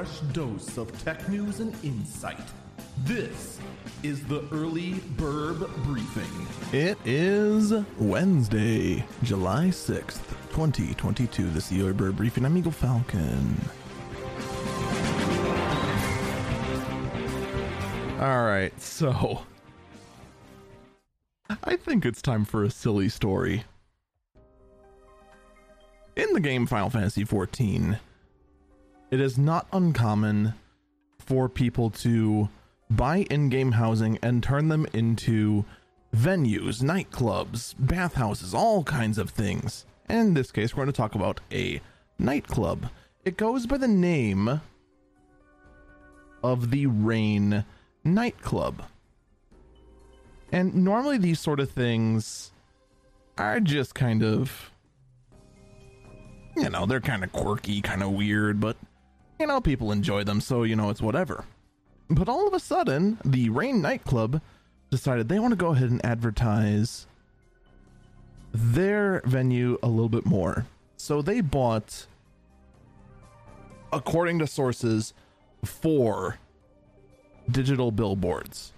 fresh dose of tech news and insight. This is the Early Bird Briefing. It is Wednesday, July 6th, 2022. This is the Early Bird Briefing. I'm Eagle Falcon. All right, so I think it's time for a silly story. In the game Final Fantasy XIV, it is not uncommon for people to buy in game housing and turn them into venues, nightclubs, bathhouses, all kinds of things. And in this case, we're going to talk about a nightclub. It goes by the name of the Rain Nightclub. And normally these sort of things are just kind of you know, they're kind of quirky, kind of weird, but you know, people enjoy them, so you know, it's whatever. But all of a sudden, the Rain nightclub decided they want to go ahead and advertise their venue a little bit more. So they bought according to sources four digital billboards.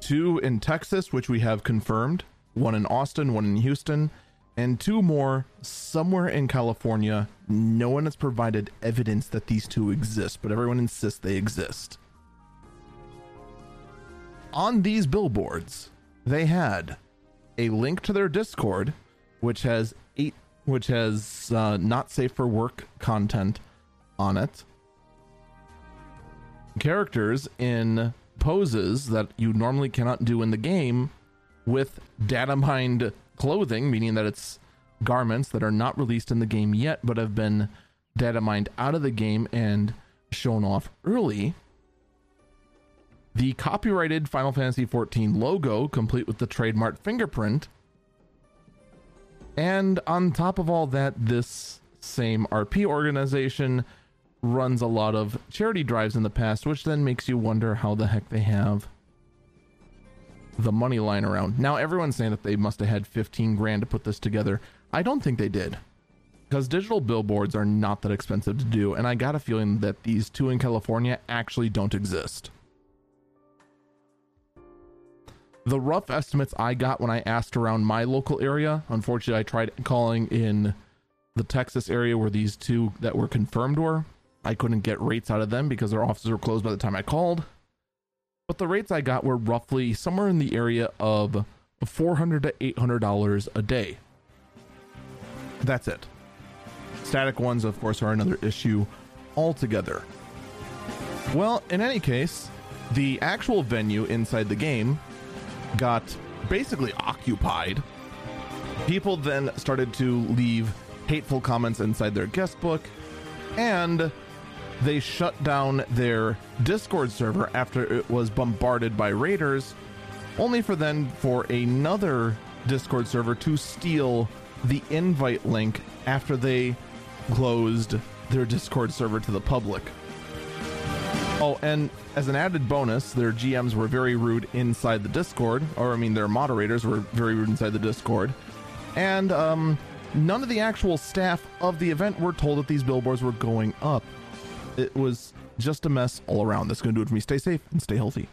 Two in Texas, which we have confirmed, one in Austin, one in Houston, and two more somewhere in California. No one has provided evidence that these two exist, but everyone insists they exist. On these billboards, they had a link to their Discord, which has eight, which has uh, not safe for work content on it. Characters in poses that you normally cannot do in the game with data mined clothing, meaning that it's garments that are not released in the game yet, but have been data mined out of the game and shown off early. The copyrighted Final Fantasy XIV logo, complete with the trademark fingerprint. And on top of all that, this same RP organization runs a lot of charity drives in the past, which then makes you wonder how the heck they have the money line around. Now everyone's saying that they must have had 15 grand to put this together. I don't think they did. Because digital billboards are not that expensive to do, and I got a feeling that these two in California actually don't exist. The rough estimates I got when I asked around my local area, unfortunately, I tried calling in the Texas area where these two that were confirmed were. I couldn't get rates out of them because their offices were closed by the time I called but the rates I got were roughly somewhere in the area of 400 to 800 dollars a day. That's it. Static ones, of course, are another issue altogether. Well, in any case, the actual venue inside the game got basically occupied. People then started to leave hateful comments inside their guest book, and they shut down their Discord server after it was bombarded by raiders, only for then for another Discord server to steal the invite link after they closed their Discord server to the public. Oh, and as an added bonus, their GMs were very rude inside the Discord, or I mean, their moderators were very rude inside the Discord. And um, none of the actual staff of the event were told that these billboards were going up it was just a mess all around. That's going to do it for me. Stay safe and stay healthy.